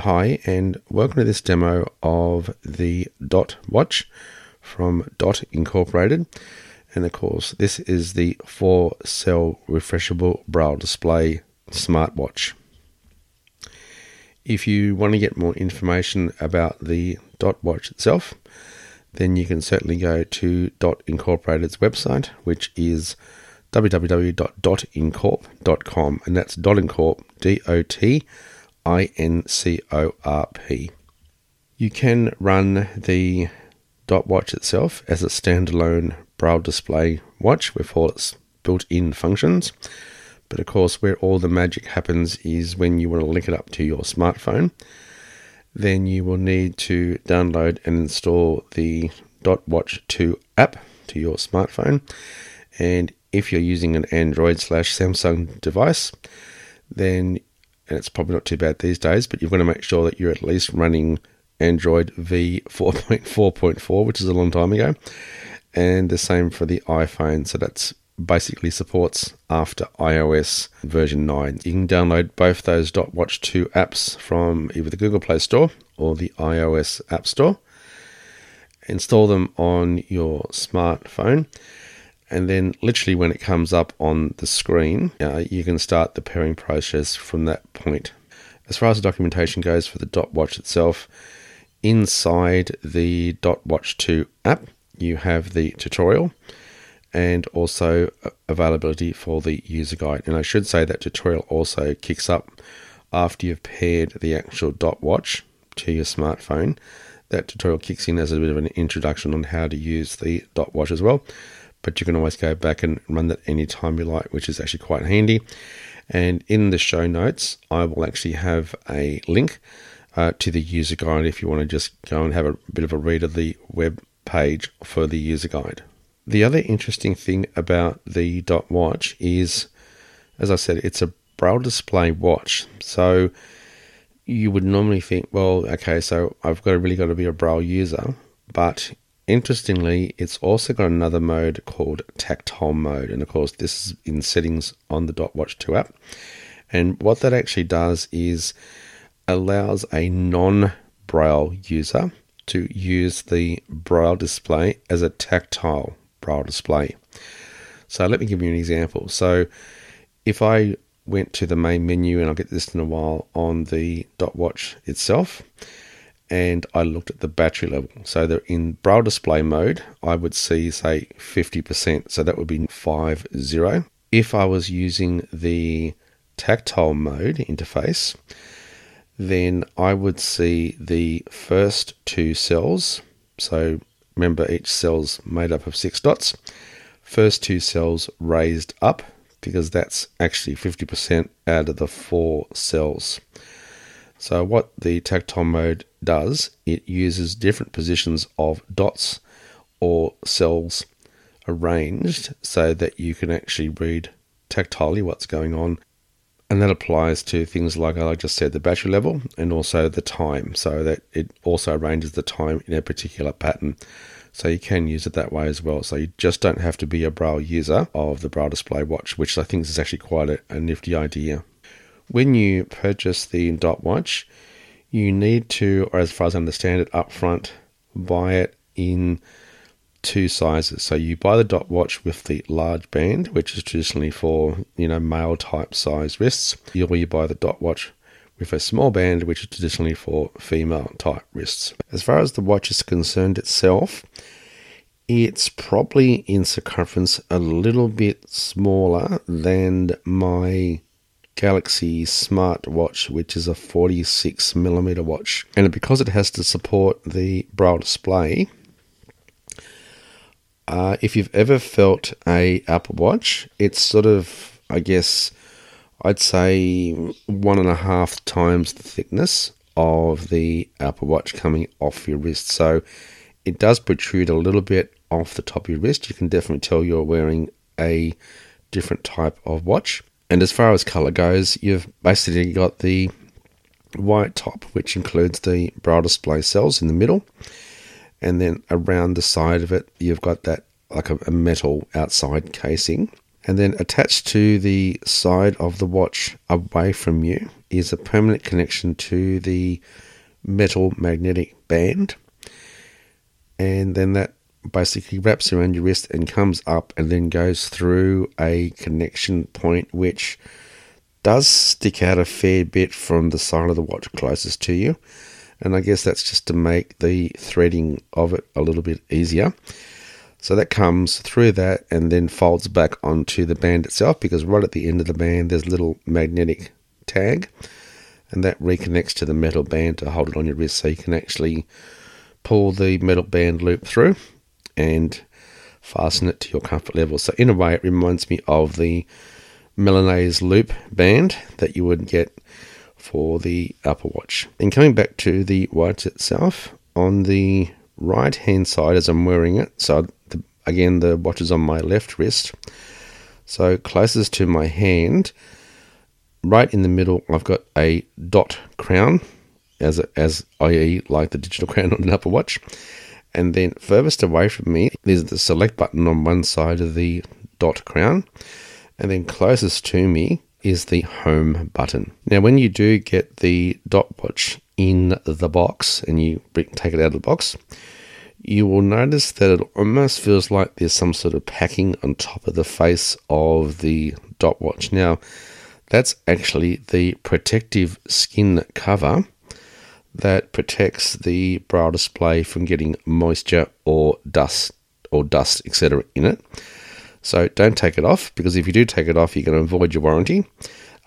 Hi, and welcome to this demo of the Dot Watch from Dot Incorporated. And of course, this is the four cell refreshable braille display smartwatch. If you want to get more information about the Dot Watch itself, then you can certainly go to Dot Incorporated's website, which is www.dotincorp.com, and that's Dot Incorp, D O T I N C O R P. You can run the dot watch itself as a standalone braille display watch with all its built in functions. But of course, where all the magic happens is when you want to link it up to your smartphone. Then you will need to download and install the Dot Watch 2 app to your smartphone. And if you're using an Android slash Samsung device, then and it's probably not too bad these days, but you've got to make sure that you're at least running Android v 4.4.4, which is a long time ago, and the same for the iPhone. So that's basically supports after iOS version 9. You can download both those Watch 2 apps from either the Google Play Store or the iOS App Store. Install them on your smartphone and then literally when it comes up on the screen, uh, you can start the pairing process from that point. As far as the documentation goes for the Dot Watch itself, inside the Dot Watch 2 app, you have the tutorial and also availability for the user guide. And I should say that tutorial also kicks up after you've paired the actual Dot Watch to your smartphone. That tutorial kicks in as a bit of an introduction on how to use the Dot Watch as well but you can always go back and run that anytime you like, which is actually quite handy. And in the show notes, I will actually have a link uh, to the user guide if you want to just go and have a bit of a read of the web page for the user guide. The other interesting thing about the Dot Watch is, as I said, it's a braille display watch. So you would normally think, well, okay, so I've got really got to be a braille user, but Interestingly, it's also got another mode called tactile mode, and of course, this is in settings on the Dot Watch 2 app. And what that actually does is allows a non braille user to use the braille display as a tactile braille display. So, let me give you an example. So, if I went to the main menu, and I'll get this in a while on the Dot Watch itself, and I looked at the battery level. So that in braille display mode, I would see say 50%. So that would be 5 0. If I was using the tactile mode interface, then I would see the first two cells. So remember, each cell's made up of six dots. First two cells raised up because that's actually 50% out of the four cells. So, what the tactile mode does, it uses different positions of dots or cells arranged so that you can actually read tactilely what's going on. And that applies to things like I just said, the battery level and also the time, so that it also arranges the time in a particular pattern. So you can use it that way as well. So you just don't have to be a Braille user of the Braille display watch, which I think is actually quite a, a nifty idea when you purchase the Dot Watch, you need to, or as far as I understand it, upfront buy it in two sizes. So you buy the Dot Watch with the large band, which is traditionally for you know male type size wrists, or you buy the Dot Watch with a small band, which is traditionally for female type wrists. As far as the watch is concerned itself, it's probably in circumference a little bit smaller than my Galaxy smartwatch, which is a 46 millimeter watch. And because it has to support the braille display, uh, if you've ever felt a Apple Watch, it's sort of, I guess, I'd say one and a half times the thickness of the Apple Watch coming off your wrist. So it does protrude a little bit off the top of your wrist. You can definitely tell you're wearing a different type of watch. And as far as color goes, you've basically got the white top, which includes the braille display cells in the middle, and then around the side of it, you've got that like a, a metal outside casing. And then attached to the side of the watch away from you is a permanent connection to the metal magnetic band. And then that basically wraps around your wrist and comes up and then goes through a connection point which does stick out a fair bit from the side of the watch closest to you. And I guess that's just to make the threading of it a little bit easier. So that comes through that and then folds back onto the band itself because right at the end of the band there's a little magnetic tag and that reconnects to the metal band to hold it on your wrist so you can actually pull the metal band loop through and fasten it to your comfort level. So in a way it reminds me of the Milanese loop band that you would get for the Apple Watch. And coming back to the watch itself, on the right hand side as I'm wearing it, so the, again the watch is on my left wrist, so closest to my hand, right in the middle, I've got a dot crown, as as i.e. like the digital crown on an Apple Watch. And then furthest away from me, there's the select button on one side of the dot crown. And then closest to me is the home button. Now, when you do get the dot watch in the box and you take it out of the box, you will notice that it almost feels like there's some sort of packing on top of the face of the dot watch. Now, that's actually the protective skin cover that protects the braille display from getting moisture or dust or dust, etc. in it. So don't take it off because if you do take it off, you're going to avoid your warranty.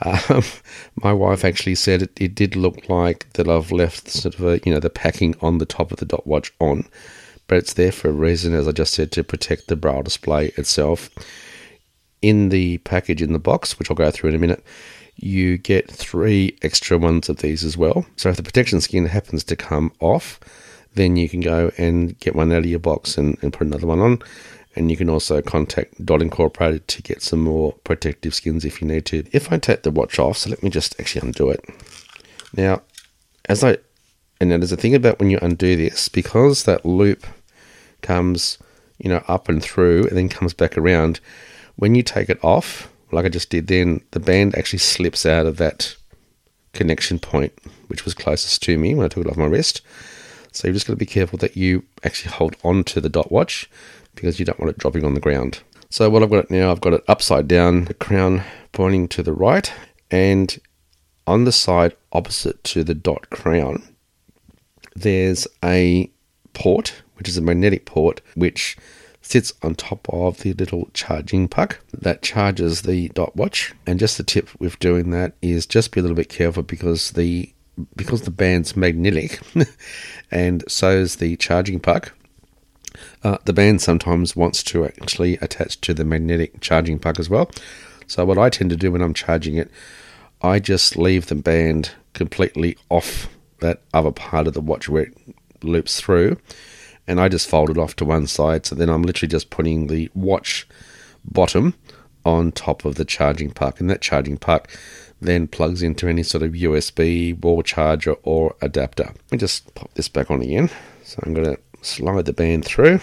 Um, my wife actually said it, it did look like that I've left sort of a, you know the packing on the top of the dot watch on, but it's there for a reason, as I just said, to protect the braille display itself. In the package in the box, which I'll go through in a minute, you get three extra ones of these as well. So if the protection skin happens to come off, then you can go and get one out of your box and, and put another one on. And you can also contact Dot Incorporated to get some more protective skins if you need to. If I take the watch off, so let me just actually undo it. Now, as I, and now there's a thing about when you undo this, because that loop comes, you know, up and through and then comes back around, when you take it off, like I just did then, the band actually slips out of that connection point, which was closest to me when I took it off my wrist. So you've just got to be careful that you actually hold on to the dot watch because you don't want it dropping on the ground. So what I've got it now, I've got it upside down, the crown pointing to the right, and on the side opposite to the dot crown, there's a port, which is a magnetic port, which sits on top of the little charging puck that charges the dot watch. And just the tip with doing that is just be a little bit careful because the because the band's magnetic and so is the charging puck. Uh, the band sometimes wants to actually attach to the magnetic charging puck as well. So what I tend to do when I'm charging it, I just leave the band completely off that other part of the watch where it loops through and I just fold it off to one side. So then I'm literally just putting the watch bottom on top of the charging puck, and that charging puck then plugs into any sort of USB wall charger or adapter. Let me just pop this back on again. So I'm going to slide the band through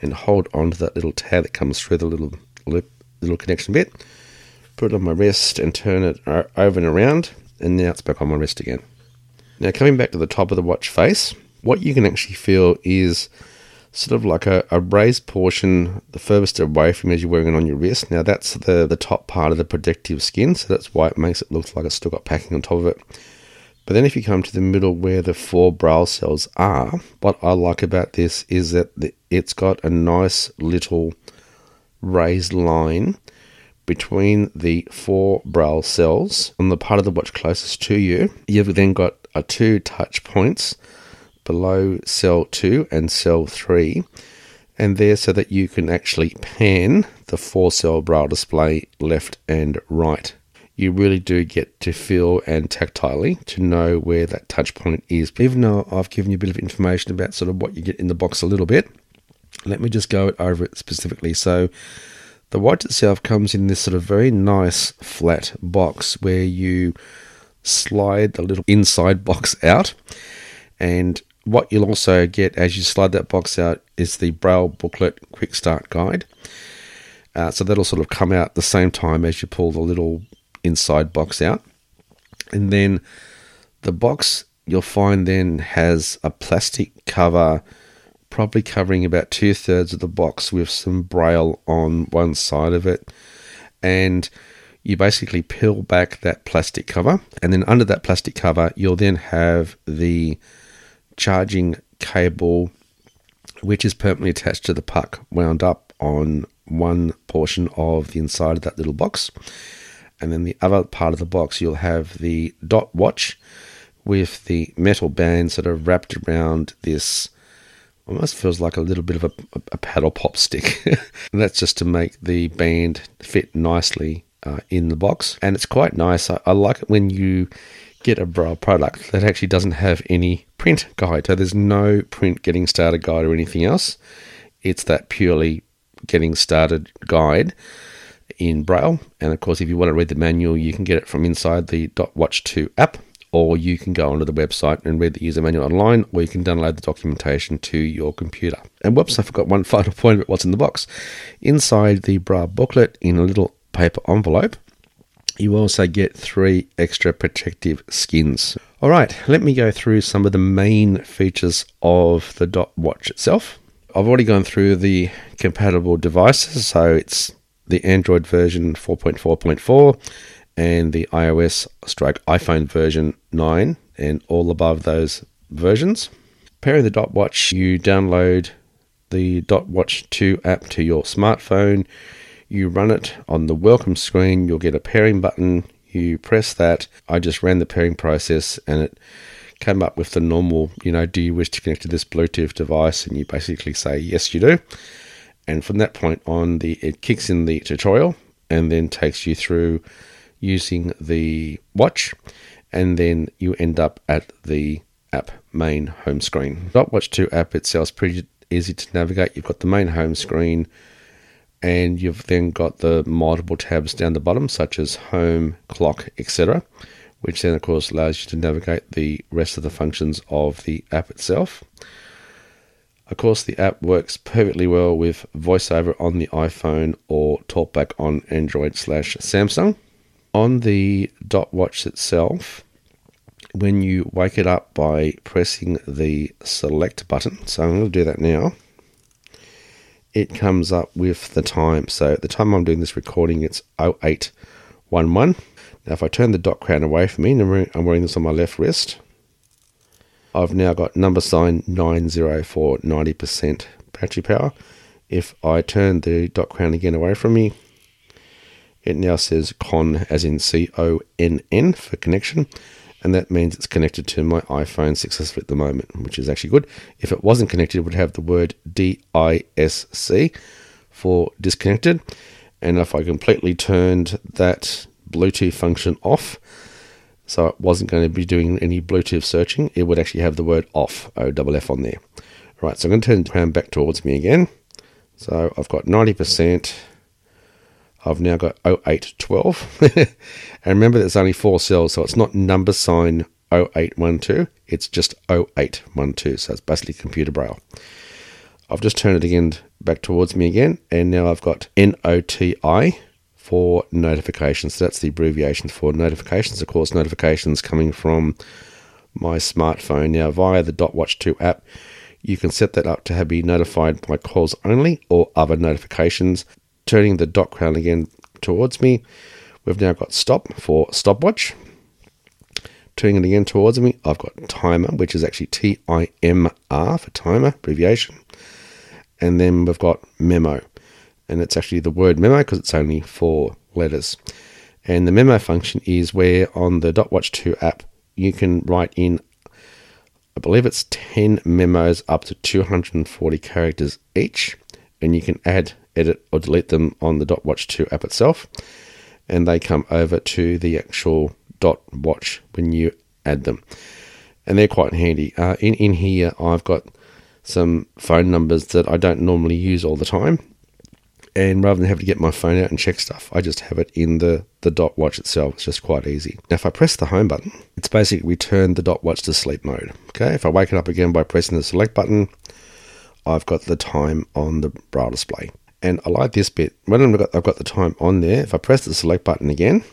and hold on to that little tab that comes through the little loop, little connection bit. Put it on my wrist and turn it over and around, and now it's back on my wrist again. Now, coming back to the top of the watch face, what you can actually feel is sort of like a, a raised portion the furthest away from as you're wearing it on your wrist. Now, that's the, the top part of the protective skin, so that's why it makes it look like it's still got packing on top of it. But then, if you come to the middle where the four braille cells are, what I like about this is that it's got a nice little raised line between the four braille cells on the part of the watch closest to you. You've then got are two touch points below cell 2 and cell 3 and there so that you can actually pan the four cell braille display left and right. You really do get to feel and tactilely to know where that touch point is. Even though I've given you a bit of information about sort of what you get in the box a little bit, let me just go over it specifically. So the watch itself comes in this sort of very nice flat box where you slide the little inside box out. And what you'll also get as you slide that box out is the Braille booklet quick start guide. Uh, so that'll sort of come out the same time as you pull the little inside box out. And then the box you'll find then has a plastic cover, probably covering about two thirds of the box with some braille on one side of it. And you basically peel back that plastic cover, and then under that plastic cover, you'll then have the charging cable, which is permanently attached to the puck, wound up on one portion of the inside of that little box. And then the other part of the box, you'll have the dot watch with the metal bands that are wrapped around this. Almost feels like a little bit of a, a paddle pop stick. that's just to make the band fit nicely uh, in the box. And it's quite nice. I, I like it when you get a Braille product that actually doesn't have any print guide. So there's no print getting started guide or anything else. It's that purely getting started guide in Braille. And of course, if you want to read the manual, you can get it from inside the Dot Watch 2 app, or you can go onto the website and read the user manual online, or you can download the documentation to your computer. And whoops, I forgot one final point about what's in the box. Inside the Braille booklet, in a little paper envelope, you also get three extra protective skins. All right, let me go through some of the main features of the Dot Watch itself. I've already gone through the compatible devices, so it's the Android version 4.4.4 and the iOS stroke iPhone version 9 and all above those versions. Pairing the Dot Watch, you download the Dot Watch 2 app to your smartphone. You run it on the welcome screen, you'll get a pairing button. You press that. I just ran the pairing process and it came up with the normal, you know, do you wish to connect to this Bluetooth device? And you basically say, yes, you do. And from that point on, the it kicks in the tutorial and then takes you through using the watch, and then you end up at the app main home screen. Dot Watch 2 app itself is pretty easy to navigate. You've got the main home screen, and you've then got the multiple tabs down the bottom, such as home, clock, etc., which then, of course, allows you to navigate the rest of the functions of the app itself. Of course, the app works perfectly well with VoiceOver on the iPhone or TalkBack on Android slash Samsung. On the dot watch itself, when you wake it up by pressing the select button, so I'm going to do that now, it comes up with the time. So at the time I'm doing this recording, it's 0811. Now, if I turn the dot crown away from me, I'm wearing this on my left wrist, I've now got number sign 904 90% battery power. If I turn the dot crown again away from me, it now says con as in C O N N for connection, and that means it's connected to my iPhone successfully at the moment, which is actually good. If it wasn't connected, it would have the word DISC for disconnected, and if I completely turned that Bluetooth function off, so it wasn't going to be doing any Bluetooth searching. It would actually have the word off, O double F on there. Right, so I'm going to turn the crown back towards me again. So I've got 90%. I've now got 0812. and remember, there's only four cells, so it's not number sign 0812. It's just 0812. So it's basically computer braille. I've just turned it again back towards me again, and now I've got NOTI for notifications. So that's the abbreviation for notifications. Of course, notifications coming from my smartphone. Now, via the Dot Watch 2 app, you can set that up to have be notified by calls only or other notifications. Turning the dot crown again towards me, we've now got stop for stopwatch. Turning it again towards me, I've got timer, which is actually T I M R for timer abbreviation. And then we've got memo and it's actually the word memo because it's only four letters. And the memo function is where on the DotWatch 2 app you can write in, I believe it's 10 memos up to 240 characters each, and you can add, edit, or delete them on the dot watch 2 app itself, and they come over to the actual dot watch when you add them. And they're quite handy. Uh, in, in here, I've got some phone numbers that I don't normally use all the time And rather than having to get my phone out and check stuff, I just have it in the, the dot watch itself. It's just quite easy. Now, if I press the home button, it's basically returned the dot watch to sleep mode. Okay, if I wake it up again by pressing the select button, I've got the time on the braille display. And I like this bit. When I've got, I've got the time on there, if I press the select button again,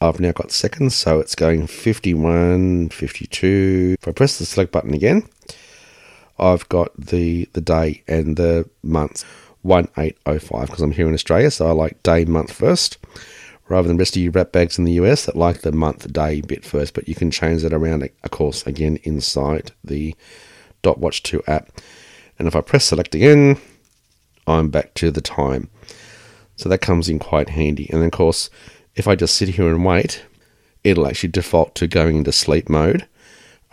I've now got seconds, so it's going 51, 52. If I press the select button again, I've got the, the day and the month. 1805 because I'm here in Australia, so I like day month first rather than the rest of you rat bags in the US that like the month day bit first. But you can change that around, of course, again inside the Dot Watch 2 app. And if I press select again, I'm back to the time. So that comes in quite handy. And of course, if I just sit here and wait, it'll actually default to going into sleep mode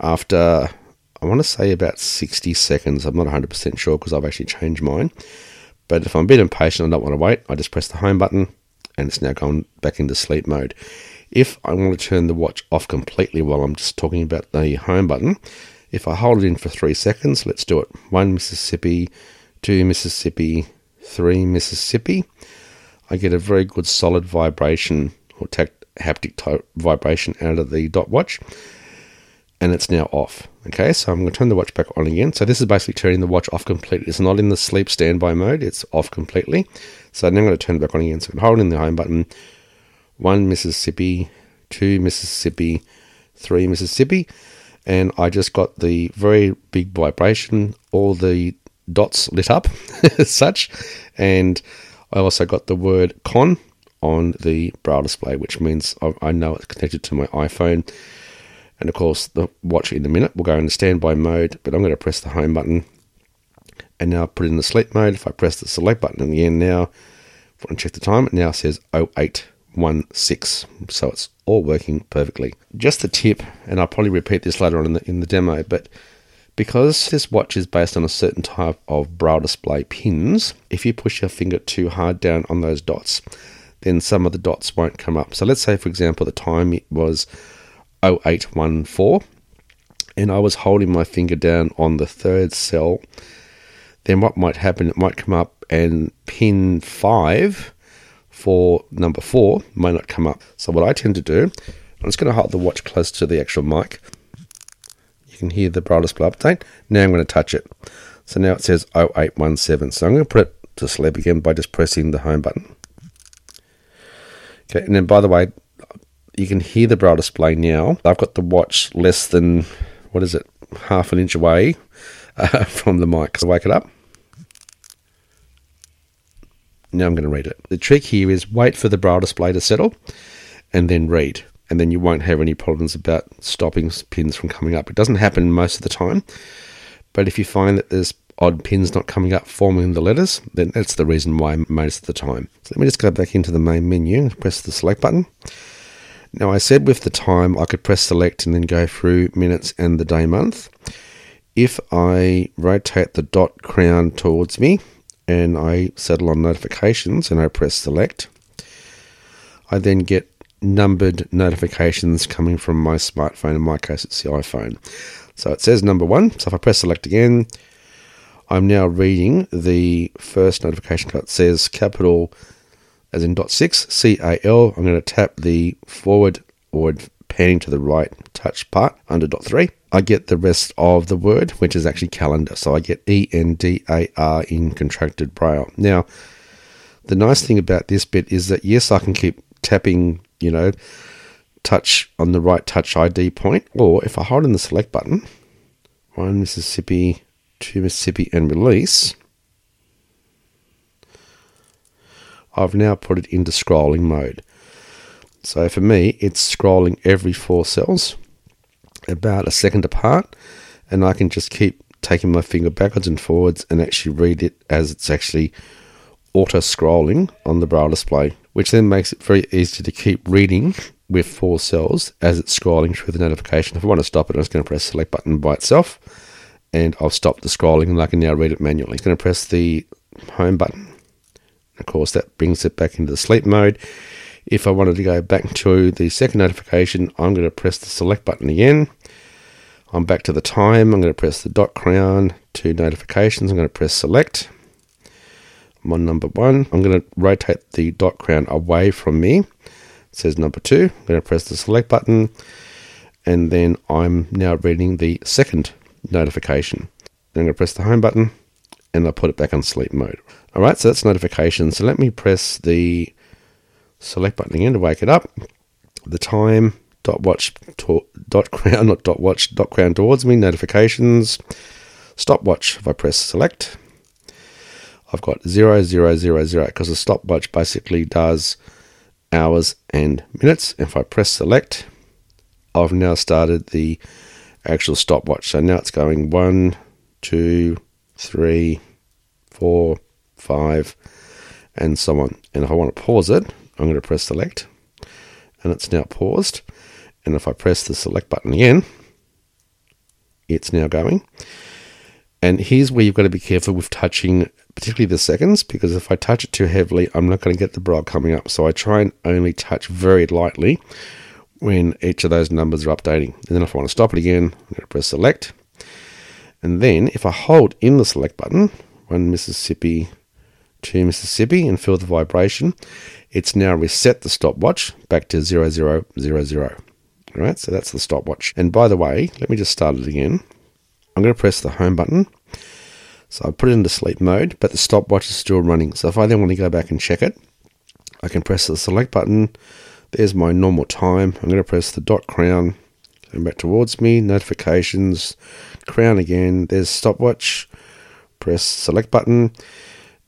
after I want to say about 60 seconds. I'm not 100% sure because I've actually changed mine. But if I'm a bit impatient, I don't want to wait, I just press the home button and it's now gone back into sleep mode. If I want to turn the watch off completely while I'm just talking about the home button, if I hold it in for three seconds, let's do it. One Mississippi, two Mississippi, three Mississippi. I get a very good solid vibration or tact- haptic type vibration out of the dot watch and it's now off. Okay, so I'm going to turn the watch back on again. So this is basically turning the watch off completely. It's not in the sleep standby mode, it's off completely. So now I'm going to turn it back on again. So I'm holding the home button. One Mississippi, two Mississippi, three Mississippi. And I just got the very big vibration, all the dots lit up as such. And I also got the word con on the braille display, which means I know it's connected to my iPhone and of course, the watch in a minute will go into standby mode, but I'm going to press the home button and now put it in the sleep mode. If I press the select button in the end now, and check the time, it now says 0816. So it's all working perfectly. Just a tip, and I'll probably repeat this later on in the, in the demo, but because this watch is based on a certain type of braille display pins, if you push your finger too hard down on those dots, then some of the dots won't come up. So let's say, for example, the time it was 0814 and I was holding my finger down on the third cell, then what might happen, it might come up and pin 5 for number 4 may not come up. So what I tend to do, I'm just going to hold the watch close to the actual mic. You can hear the braille display update. Now I'm going to touch it. So now it says 0817. So I'm going to put it to sleep again by just pressing the home button. Okay, and then by the way, you can hear the braille display now. I've got the watch less than, what is it, half an inch away uh, from the mic. So wake it up. Now I'm going to read it. The trick here is wait for the braille display to settle and then read. And then you won't have any problems about stopping pins from coming up. It doesn't happen most of the time. But if you find that there's odd pins not coming up forming the letters, then that's the reason why most of the time. So let me just go back into the main menu and press the select button. Now, I said with the time I could press select and then go through minutes and the day month. If I rotate the dot crown towards me and I settle on notifications and I press select, I then get numbered notifications coming from my smartphone. In my case, it's the iPhone. So it says number one. So if I press select again, I'm now reading the first notification that says capital as in dot 6, C-A-L. I'm going to tap the forward or panning to the right touch part under dot 3. I get the rest of the word, which is actually calendar. So I get E-N-D-A-R in contracted braille. Now, the nice thing about this bit is that, yes, I can keep tapping, you know, touch on the right touch ID point, or if I hold in the select button, one Mississippi, two Mississippi, and release, I've now put it into scrolling mode. So for me, it's scrolling every four cells, about a second apart, and I can just keep taking my finger backwards and forwards and actually read it as it's actually auto scrolling on the braille display, which then makes it very easy to keep reading with four cells as it's scrolling through the notification. If I want to stop it, I'm just going to press select button by itself and I'll stop the scrolling and I can now read it manually. I'm going to press the home button of course, that brings it back into the sleep mode. If I wanted to go back to the second notification, I'm going to press the select button again. I'm back to the time. I'm going to press the dot crown to notifications. I'm going to press select. On number one. I'm going to rotate the dot crown away from me. It says number two. I'm going to press the select button and then I'm now reading the second notification. Then I'm going to press the home button and I'll put it back on sleep mode. Alright, so that's notification. So let me press the select button again to wake it up. The time, dot watch, to, dot crown, not dot watch, dot crown towards me, notifications, stopwatch. If I press select, I've got 0000 because the stopwatch basically does hours and minutes. If I press select, I've now started the actual stopwatch. So now it's going one, two, three, four, five, and so on. And if I want to pause it, I'm going to press select, and it's now paused. And if I press the select button again, it's now going. And here's where you've got to be careful with touching, particularly the seconds, because if I touch it too heavily, I'm not going to get the bar coming up. So I try and only touch very lightly when each of those numbers are updating. And then if I want to stop it again, I'm going to press select. And then if I hold in the select button, one Mississippi, two Mississippi, and feel the vibration, it's now reset the stopwatch back to 0000. All right, so that's the stopwatch. And by the way, let me just start it again. I'm going to press the home button. So I put it into sleep mode, but the stopwatch is still running. So if I then want to go back and check it, I can press the select button. There's my normal time. I'm going to press the dot crown, come back towards me, notifications, crown again. There's stopwatch. Press select button,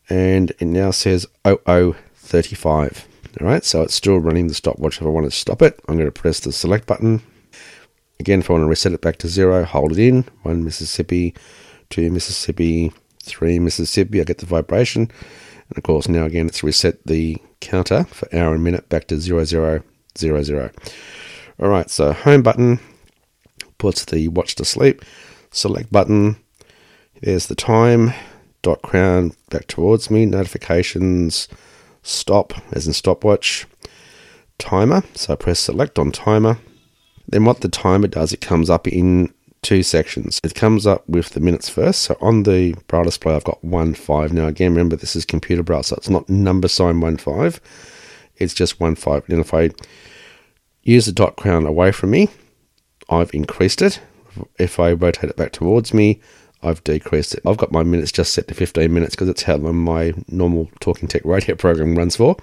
and it now says 0035. All right, so it's still running the stopwatch. If I want to stop it, I'm going to press the select button Again, if I want to reset it back to zero, hold it in. One Mississippi, two Mississippi, three Mississippi. I get the vibration. And of course, now again, it's reset the counter for hour and minute back to zero, zero, zero, zero. All right, so home button puts the watch to sleep. Select button. There's the time. Dot crown back towards me. Notifications. Stop, as in stopwatch. Timer. So I press select on timer. Then what the timer does, it comes up in two sections. It comes up with the minutes first. So on the braille display, I've got one five. Now again, remember this is computer braille, so it's not number sign one five. It's just one five. And if I use the dot crown away from me, I've increased it. If I rotate it back towards me, I've decreased it. I've got my minutes just set to 15 minutes because it's how long my normal Talking Tech radio program runs for.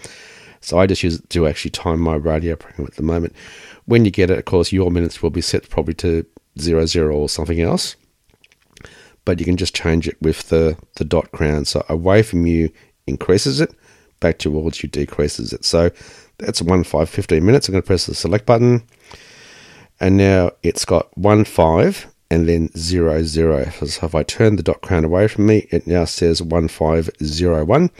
So I just use it to actually time my radio program at the moment. When you get it, of course, your minutes will be set probably to zero zero or something else. But you can just change it with the, the dot crown. So away from you increases it, back towards you decreases it. So that's one five fifteen minutes. I'm going to press the select button. And now it's got one five and then zero zero. So if I turn the dot crown away from me, it now says one five zero one.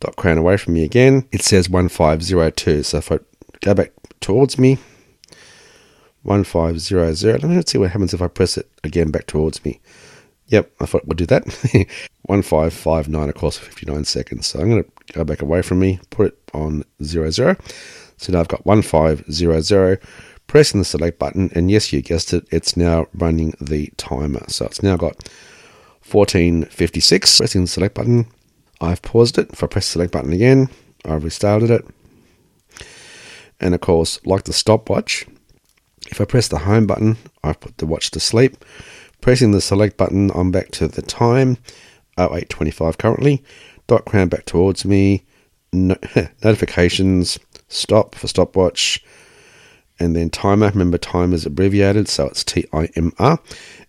Dot crown away from me again, it says one five zero two. So if I go back towards me, 1500. Let me see what happens if I press it again back towards me. Yep, I thought we'd do that. 1559, across 59 seconds. So I'm going to go back away from me, put it on 00. So now I've got 1500, pressing the select button, and yes, you guessed it, it's now running the timer. So it's now got 1456. Pressing the select button, I've paused it. If I press the select button again, I've restarted it. And of course, like the stopwatch, if I press the home button, I put the watch to sleep. Pressing the select button, I'm back to the time, 0825 currently. Dot crown back towards me. No, notifications, stop for stopwatch, and then timer. Remember, time is abbreviated, so it's T I M R.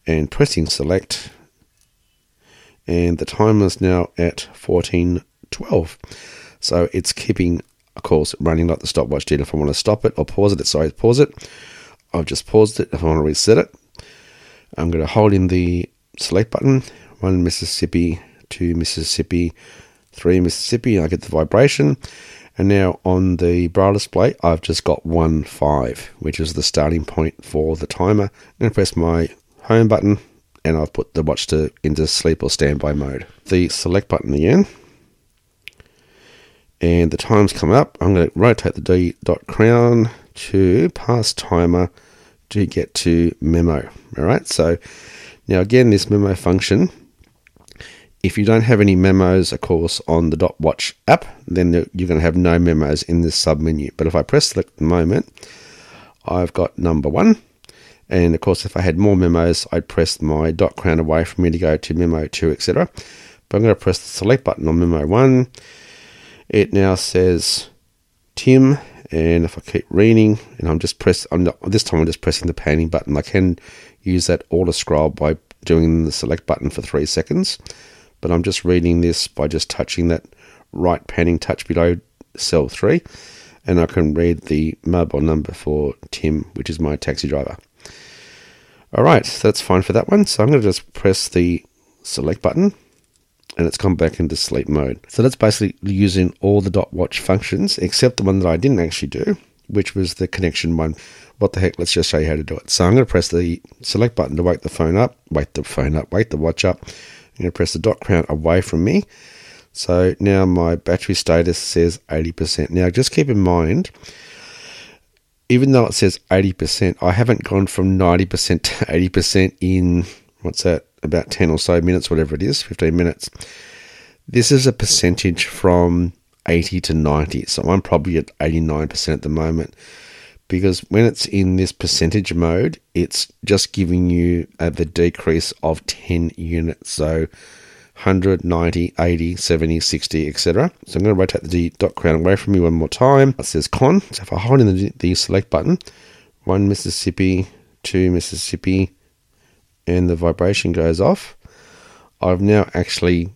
And pressing select, and the timer is now at 1412. So it's keeping, of course, running like the stopwatch did. If I want to stop it or pause it, sorry, pause it. I've just paused it. If I want to reset it, I'm going to hold in the select button. One Mississippi, two Mississippi, three Mississippi. I get the vibration. And now on the braille display, I've just got one five, which is the starting point for the timer. I'm going to press my home button and I've put the watch to into sleep or standby mode. The select button again. And the time's come up. I'm going to rotate the D dot crown to past timer to get to memo. All right. So now again, this memo function If you don't have any memos, of course, on the Dot Watch app, then you're going to have no memos in this submenu. But if I press select the moment, I've got number one. And of course, if I had more memos, I'd press my dot crown away for me to go to memo two, etc. But I'm going to press the select button on memo one. It now says Tim, and if I keep reading, and I'm just press, I'm not, this time I'm just pressing the panning button. I can use that auto scroll by doing the select button for three seconds, but I'm just reading this by just touching that right panning touch below cell three, and I can read the mobile number for Tim, which is my taxi driver. All right, so that's fine for that one. So I'm going to just press the select button and it's come back into sleep mode. So that's basically using all the dot watch functions except the one that I didn't actually do, which was the connection one. What the heck, let's just show you how to do it. So I'm going to press the select button to wake the phone up, wake the phone up, wake the watch up. I'm going to press the dot crown away from me. So now my battery status says 80%. Now just keep in mind, even though it says 80%, I haven't gone from 90% to 80% in, what's that, about 10 or so minutes, whatever it is, 15 minutes. This is a percentage from 80 to 90. So I'm probably at 89% at the moment because when it's in this percentage mode, it's just giving you uh, the decrease of 10 units. So 100, 90, 80, 70, 60, etc. So I'm going to rotate the dot crown away from me one more time. It says con. So if I hold in the, the select button, one Mississippi, two Mississippi, and the vibration goes off, I've now actually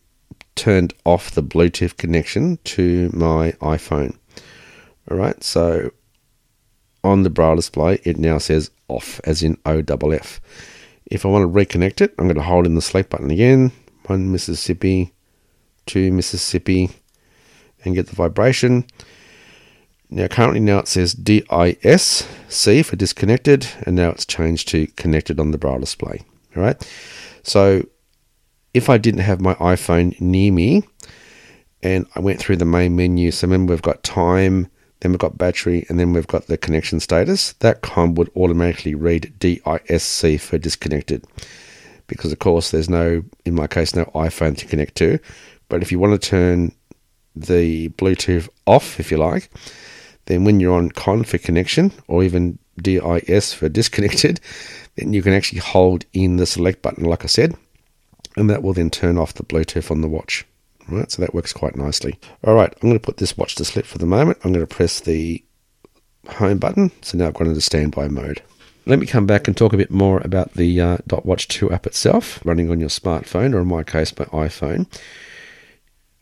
turned off the Bluetooth connection to my iPhone. All right, so on the braille display, it now says off, as in OFF. If I want to reconnect it, I'm going to hold in the select button again. One Mississippi, two Mississippi, and get the vibration. Now, currently, now it says DISC for disconnected, and now it's changed to connected on the braille display. Right. So if I didn't have my iPhone near me and I went through the main menu, so remember we've got time, then we've got battery, and then we've got the connection status, that con would automatically read DISC for disconnected. Because, of course, there's no, in my case, no iPhone to connect to. But if you want to turn the Bluetooth off, if you like, then when you're on con for connection or even DIS for disconnected, then you can actually hold in the select button, like I said, and that will then turn off the Bluetooth on the watch. Right, so that works quite nicely. All right, I'm going to put this watch to sleep for the moment. I'm going to press the home button. So now I've gone into standby mode. Let me come back and talk a bit more about the uh, Dot Watch 2 app itself, running on your smartphone, or in my case, my iPhone.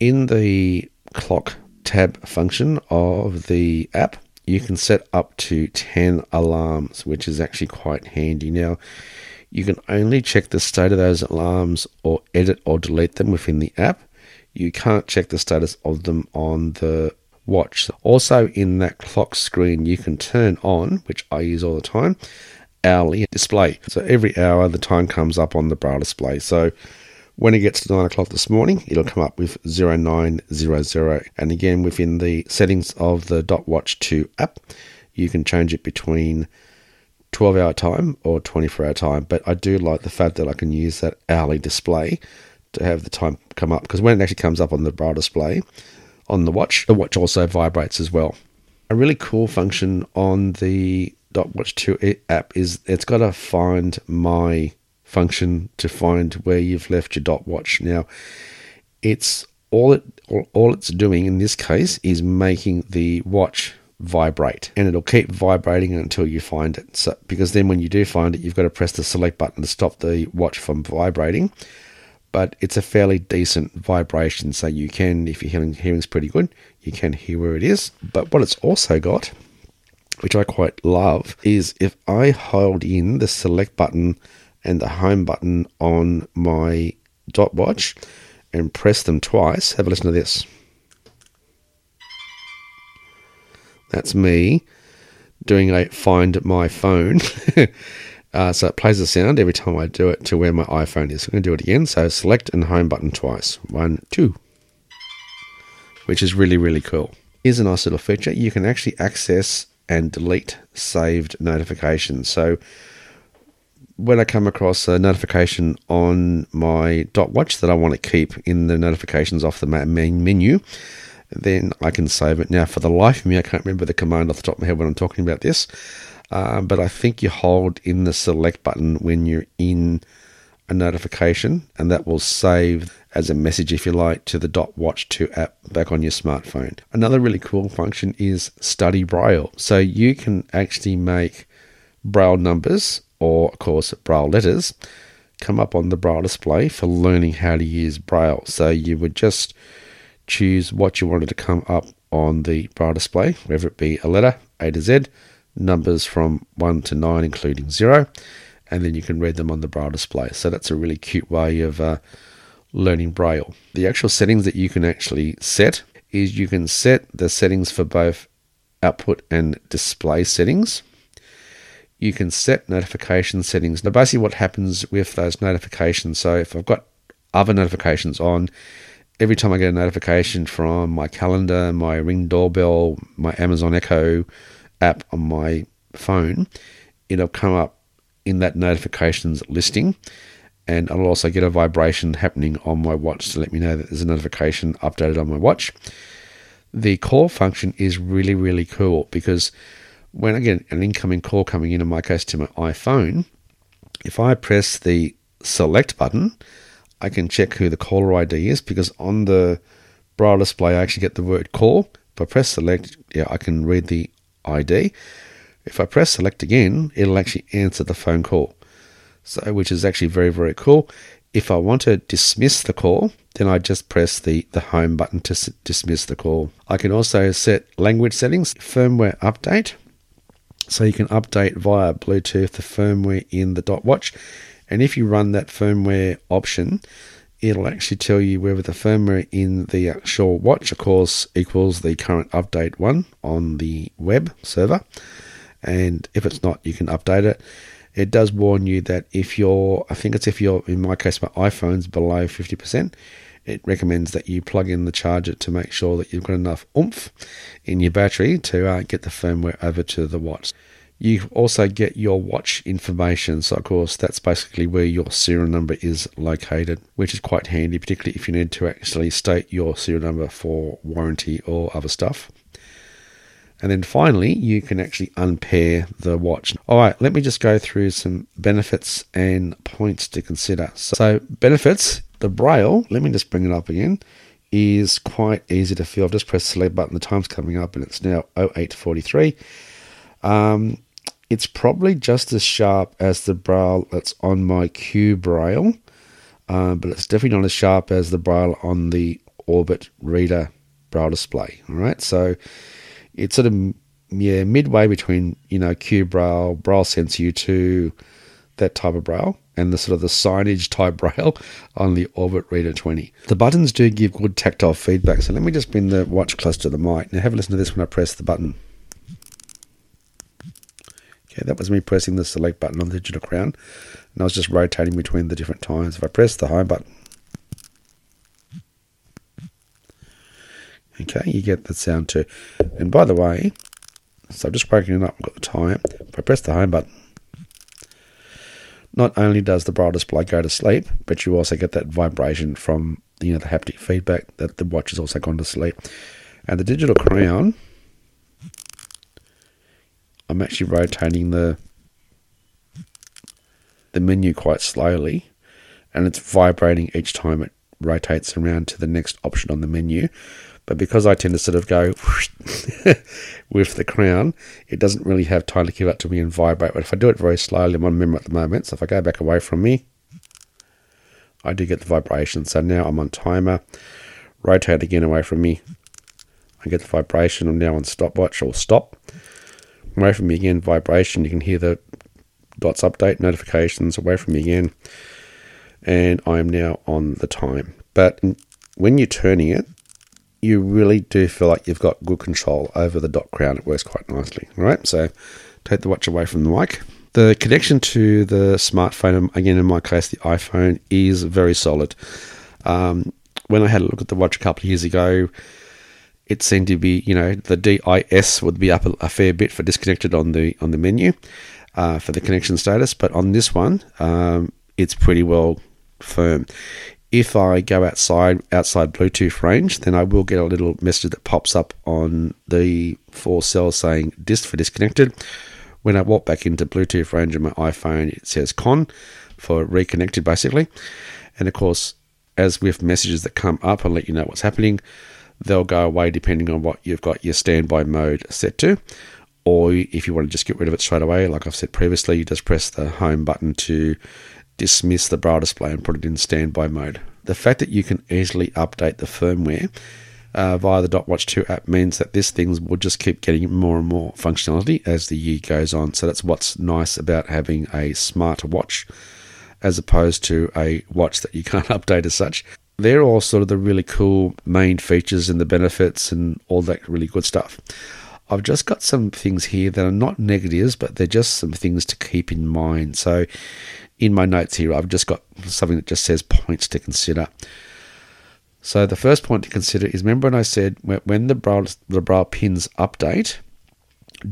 In the clock tab function of the app, you can set up to 10 alarms, which is actually quite handy. Now, you can only check the state of those alarms or edit or delete them within the app. You can't check the status of them on the watch. Also, in that clock screen, you can turn on, which I use all the time, hourly display. So every hour, the time comes up on the braille display. So when it gets to 9 o'clock this morning, it'll come up with 0900. And again, within the settings of the Dot Watch 2 app, you can change it between 12 hour time or 24 hour time. But I do like the fact that I can use that hourly display to have the time come up because when it actually comes up on the braille display on the watch, the watch also vibrates as well. A really cool function on the Dot Watch 2 app is it's got a find my function to find where you've left your dot watch. Now, it's all it all it's doing in this case is making the watch vibrate and it'll keep vibrating until you find it. So because then when you do find it you've got to press the select button to stop the watch from vibrating but it's a fairly decent vibration. So you can if your hearing hearing's pretty good you can hear where it is. But what it's also got which I quite love is if I hold in the select button and the home button on my dot watch and press them twice. Have a listen to this. That's me doing a find my phone. uh, so it plays a sound every time I do it to where my iPhone is. I'm going to do it again. So select and home button twice. One, two. Which is really, really cool. Here's a nice little feature. You can actually access and delete saved notifications. So when I come across a notification on my dot watch that I want to keep in the notifications off the main menu, then I can save it. Now, for the life of me, I can't remember the command off the top of my head when I'm talking about this, uh, but I think you hold in the select button when you're in a notification, and that will save as a message, if you like, to the Dot Watch 2 app back on your smartphone. Another really cool function is Study Braille. So you can actually make Braille numbers, or of course, Braille letters, come up on the Braille display for learning how to use Braille. So you would just choose what you wanted to come up on the Braille display, whether it be a letter, A to Z, numbers from 1 to 9, including 0 and then you can read them on the Braille display. So that's a really cute way of uh, learning Braille. The actual settings that you can actually set is you can set the settings for both output and display settings. You can set notification settings. Now, basically, what happens with those notifications so if I've got other notifications on, every time I get a notification from my calendar, my Ring doorbell, my Amazon Echo app on my phone, it'll come up in that notifications listing. And I'll also get a vibration happening on my watch to let me know that there's a notification updated on my watch. The call function is really, really cool because when I get an incoming call coming in, in my case to my iPhone, if I press the select button, I can check who the caller ID is because on the braille display I actually get the word call. If I press select, yeah, I can read the ID. If I press select again, it'll actually answer the phone call. So, which is actually very, very cool. If I want to dismiss the call, then I just press the, the home button to s- dismiss the call. I can also set language settings, firmware update. So you can update via Bluetooth the firmware in the dot watch. And if you run that firmware option, it'll actually tell you whether the firmware in the actual watch, of course, equals the current update one on the web server and if it's not, you can update it. It does warn you that if you're, I think it's if you're, in my case, my iPhone's below 50%, it recommends that you plug in the charger to make sure that you've got enough oomph in your battery to uh, get the firmware over to the watch. You also get your watch information. So, of course, that's basically where your serial number is located, which is quite handy, particularly if you need to actually state your serial number for warranty or other stuff. And then finally, you can actually unpair the watch. All right, let me just go through some benefits and points to consider. So, benefits, the braille, let me just bring it up again, is quite easy to feel. I've just pressed the select button, the time's coming up, and it's now 0843. Um, it's probably just as sharp as the braille that's on my Q braille, uh, but it's definitely not as sharp as the braille on the Orbit Reader braille display. All right, so it's sort of yeah midway between you know Q Braille, Braille Sense U2, that type of braille, and the sort of the signage type braille on the Orbit Reader 20. The buttons do give good tactile feedback, so let me just bring the watch close to the mic. Now have a listen to this when I press the button. Okay, that was me pressing the select button on the digital crown, and I was just rotating between the different times. If I press the home button, Okay, you get the sound too. And by the way, so I've just broken it up, I've got the time. If I press the home button, not only does the braille display go to sleep, but you also get that vibration from you know the haptic feedback that the watch has also gone to sleep. And the digital crown, I'm actually rotating the the menu quite slowly, and it's vibrating each time it rotates around to the next option on the menu. But because I tend to sort of go with the crown, it doesn't really have time to give up to me and vibrate. But if I do it very slowly, I'm on memory at the moment. So if I go back away from me, I do get the vibration. So now I'm on timer, rotate again away from me. I get the vibration. I'm now on stopwatch or stop. Away from me again, vibration. You can hear the dots update notifications away from me again. And I am now on the time. But when you're turning it, you really do feel like you've got good control over the dot crown. It works quite nicely. Right, so take the watch away from the mic. The connection to the smartphone, again in my case, the iPhone, is very solid. Um, when I had a look at the watch a couple of years ago, it seemed to be, you know, the DIS would be up a, a fair bit for disconnected on the on the menu. uh, for the connection status, but on this one, um, it's pretty well firm. If I go outside outside Bluetooth range, then I will get a little message that pops up on the four cells saying "dist" for disconnected. When I walk back into Bluetooth range on my iPhone, it says "con" for reconnected, basically. And of course, as with messages that come up and let you know what's happening, they'll go away depending on what you've got your standby mode set to. Or if you want to just get rid of it straight away, like I've said previously, you just press the home button to dismiss the braille display and put it in standby mode. The fact that you can easily update the firmware uh, via the Dot Watch 2 app means that this thing will just keep getting more and more functionality as the year goes on. So that's what's nice about having a smarter watch as opposed to a watch that you can't update as such. They're all sort of the really cool main features and the benefits and all that really good stuff. I've just got some things here that are not negatives, but they're just some things to keep in mind. So, in my notes here, I've just got something that just says points to consider. So, the first point to consider is remember when I said when the braille, the braille pins update,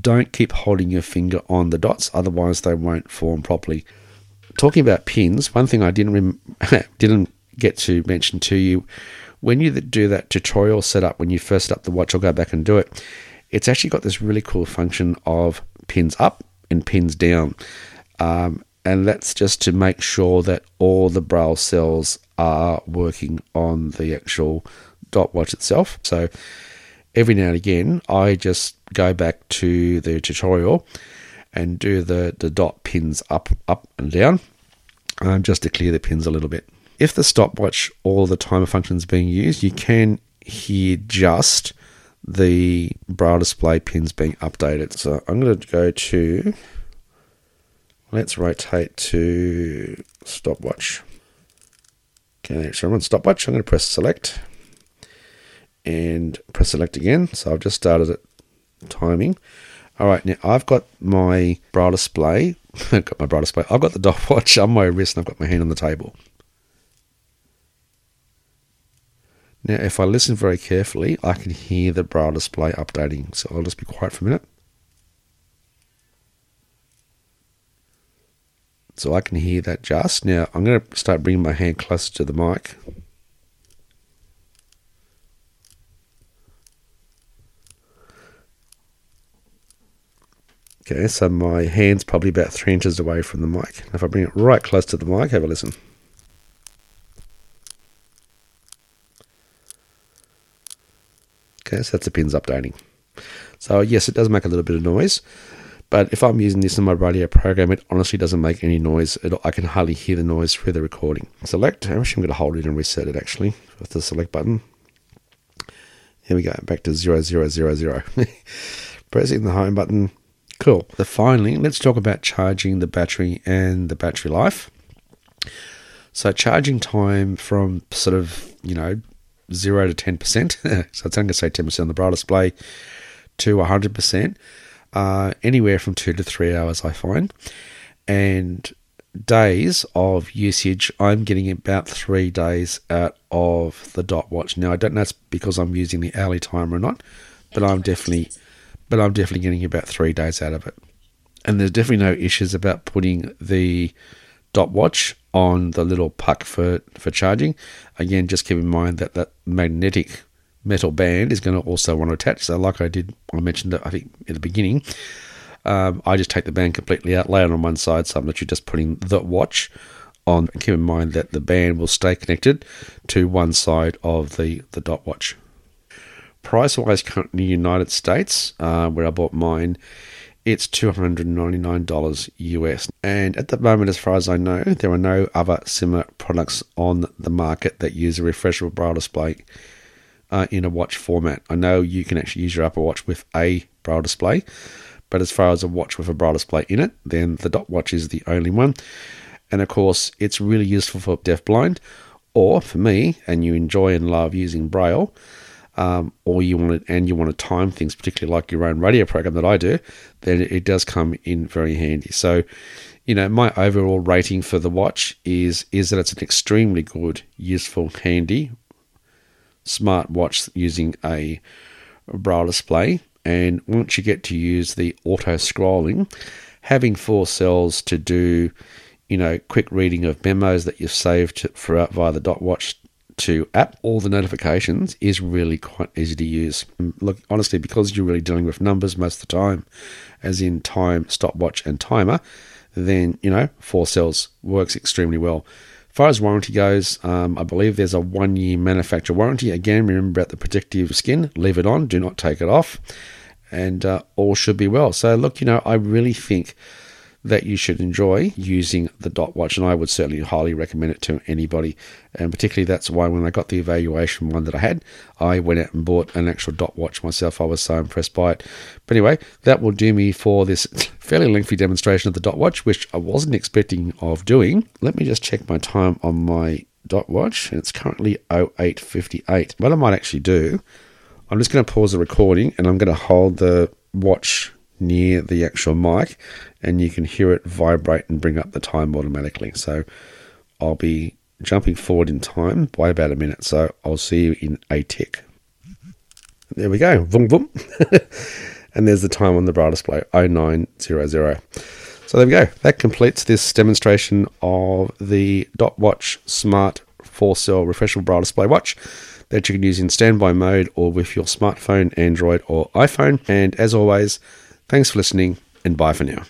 don't keep holding your finger on the dots, otherwise, they won't form properly talking about pins, one thing I didn't rem- didn't get to mention to you when you do that tutorial setup when you first set up the watch, I'll go back and do it. It's actually got this really cool function of pins up and pins down, um, and that's just to make sure that all the braille cells are working on the actual dot watch itself. So every now and again, I just go back to the tutorial and do the, the dot pins up, up and down um, just to clear the pins a little bit. If the stopwatch or the timer function is being used, you can hear just the braille display pins being updated. So I'm going to go to, let's rotate to stopwatch. Okay, so I'm on stopwatch. I'm going to press select and press select again. So I've just started it timing. All right, now I've got my braille display. I've got my braille display. I've got the dot watch on my wrist and I've got my hand on the table. Now, if I listen very carefully, I can hear the braille display updating. So I'll just be quiet for a minute. So I can hear that just. Now, I'm going to start bringing my hand closer to the mic. Okay, so my hand's probably about three inches away from the mic. If I bring it right close to the mic, have a listen. Okay, so that's the pins updating. So yes, it does make a little bit of noise, but if I'm using this in my radio program, it honestly doesn't make any noise. It, I can hardly hear the noise through the recording. Select. I'm actually going to hold it and reset it actually with the select button. Here we go, back to 0000. Pressing the home button, Cool. So finally, let's talk about charging the battery and the battery life. So charging time from sort of, you know, 0 to 10%, so I'm going to say 10% on the braille display, to 100%, uh, anywhere from 2 to 3 hours, I find. And days of usage, I'm getting about 3 days out of the dot watch. Now, I don't know if because I'm using the hourly timer or not, but I'm definitely but I'm definitely getting about three days out of it. And there's definitely no issues about putting the dot watch on the little puck for, for charging. Again, just keep in mind that that magnetic metal band is going to also want to attach. So, like I did, I mentioned that I think at the beginning, um, I just take the band completely out, lay it on one side. So I'm literally just putting the watch on. And keep in mind that the band will stay connected to one side of the, the dot watch price wise, currently United States, uh, where I bought mine, it's $299 US. And at the moment, as far as I know, there are no other similar products on the market that use a refreshable braille display uh, in a watch format. I know you can actually use your Apple Watch with a braille display, but as far as a watch with a braille display in it, then the Dot Watch is the only one. And of course, it's really useful for deafblind, or for me, and you enjoy and love using braille um, or you want to, and you want to time things, particularly like your own radio program that I do, then it does come in very handy. So, you know, my overall rating for the watch is is that it's an extremely good, useful, handy smart watch using a braille display. And once you get to use the auto scrolling, having four cells to do, you know, quick reading of memos that you've saved throughout uh, via the dot watch 2 app all the notifications is really quite easy to use. Mm, look, honestly, because you're really dealing with numbers most of the time, as in time, stopwatch, and timer, then you know four cells works extremely well. As far as warranty goes, um, I believe there's a one year manufacturer warranty. Again, remember about the protective skin, leave it on, do not take it off, and uh, all should be well. So, look, you know, I really think that you should enjoy using the dot watch and I would certainly highly recommend it to anybody. And particularly that's why when I got the evaluation one that I had I went out and bought an actual dot watch myself. I was so impressed by it. But anyway that will do me for this fairly lengthy demonstration of the dot watch which I wasn't expecting of doing. Let me just check my time on my dot watch and it's currently 0858 what I might actually do I'm just going to pause the recording and I'm going to hold the watch near the actual mic and you can hear it vibrate and bring up the time automatically. So I'll be jumping forward in time by about a minute. So I'll see you in a tick. There we go. Boom, boom. and there's the time on the braille display 0900. So there we go. That completes this demonstration of the Dot Watch Smart 4 cell refreshable braille display watch that you can use in standby mode or with your smartphone, Android, or iPhone. And as always, Thanks for listening, and bye for now.